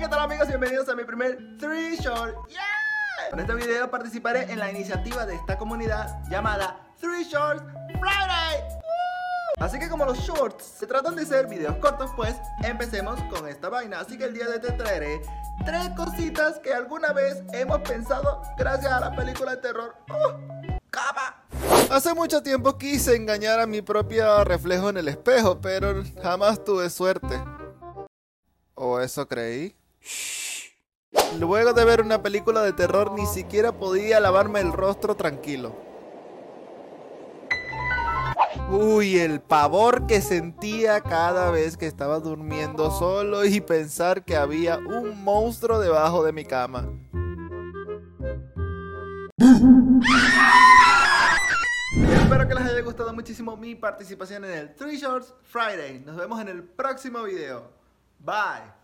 ¿qué tal amigos? Bienvenidos a mi primer 3 Short. ¡Yeah! En este video participaré en la iniciativa de esta comunidad llamada 3 Shorts Friday. Así que como los shorts se tratan de ser videos cortos, pues empecemos con esta vaina. Así que el día de hoy te traeré tres cositas que alguna vez hemos pensado gracias a la película de terror. ¡Uh! ¡Capa! Hace mucho tiempo quise engañar a mi propio reflejo en el espejo, pero jamás tuve suerte. ¿O eso creí? Luego de ver una película de terror ni siquiera podía lavarme el rostro tranquilo. Uy, el pavor que sentía cada vez que estaba durmiendo solo y pensar que había un monstruo debajo de mi cama. Espero que les haya gustado muchísimo mi participación en el 3 Shorts Friday. Nos vemos en el próximo video. Bye.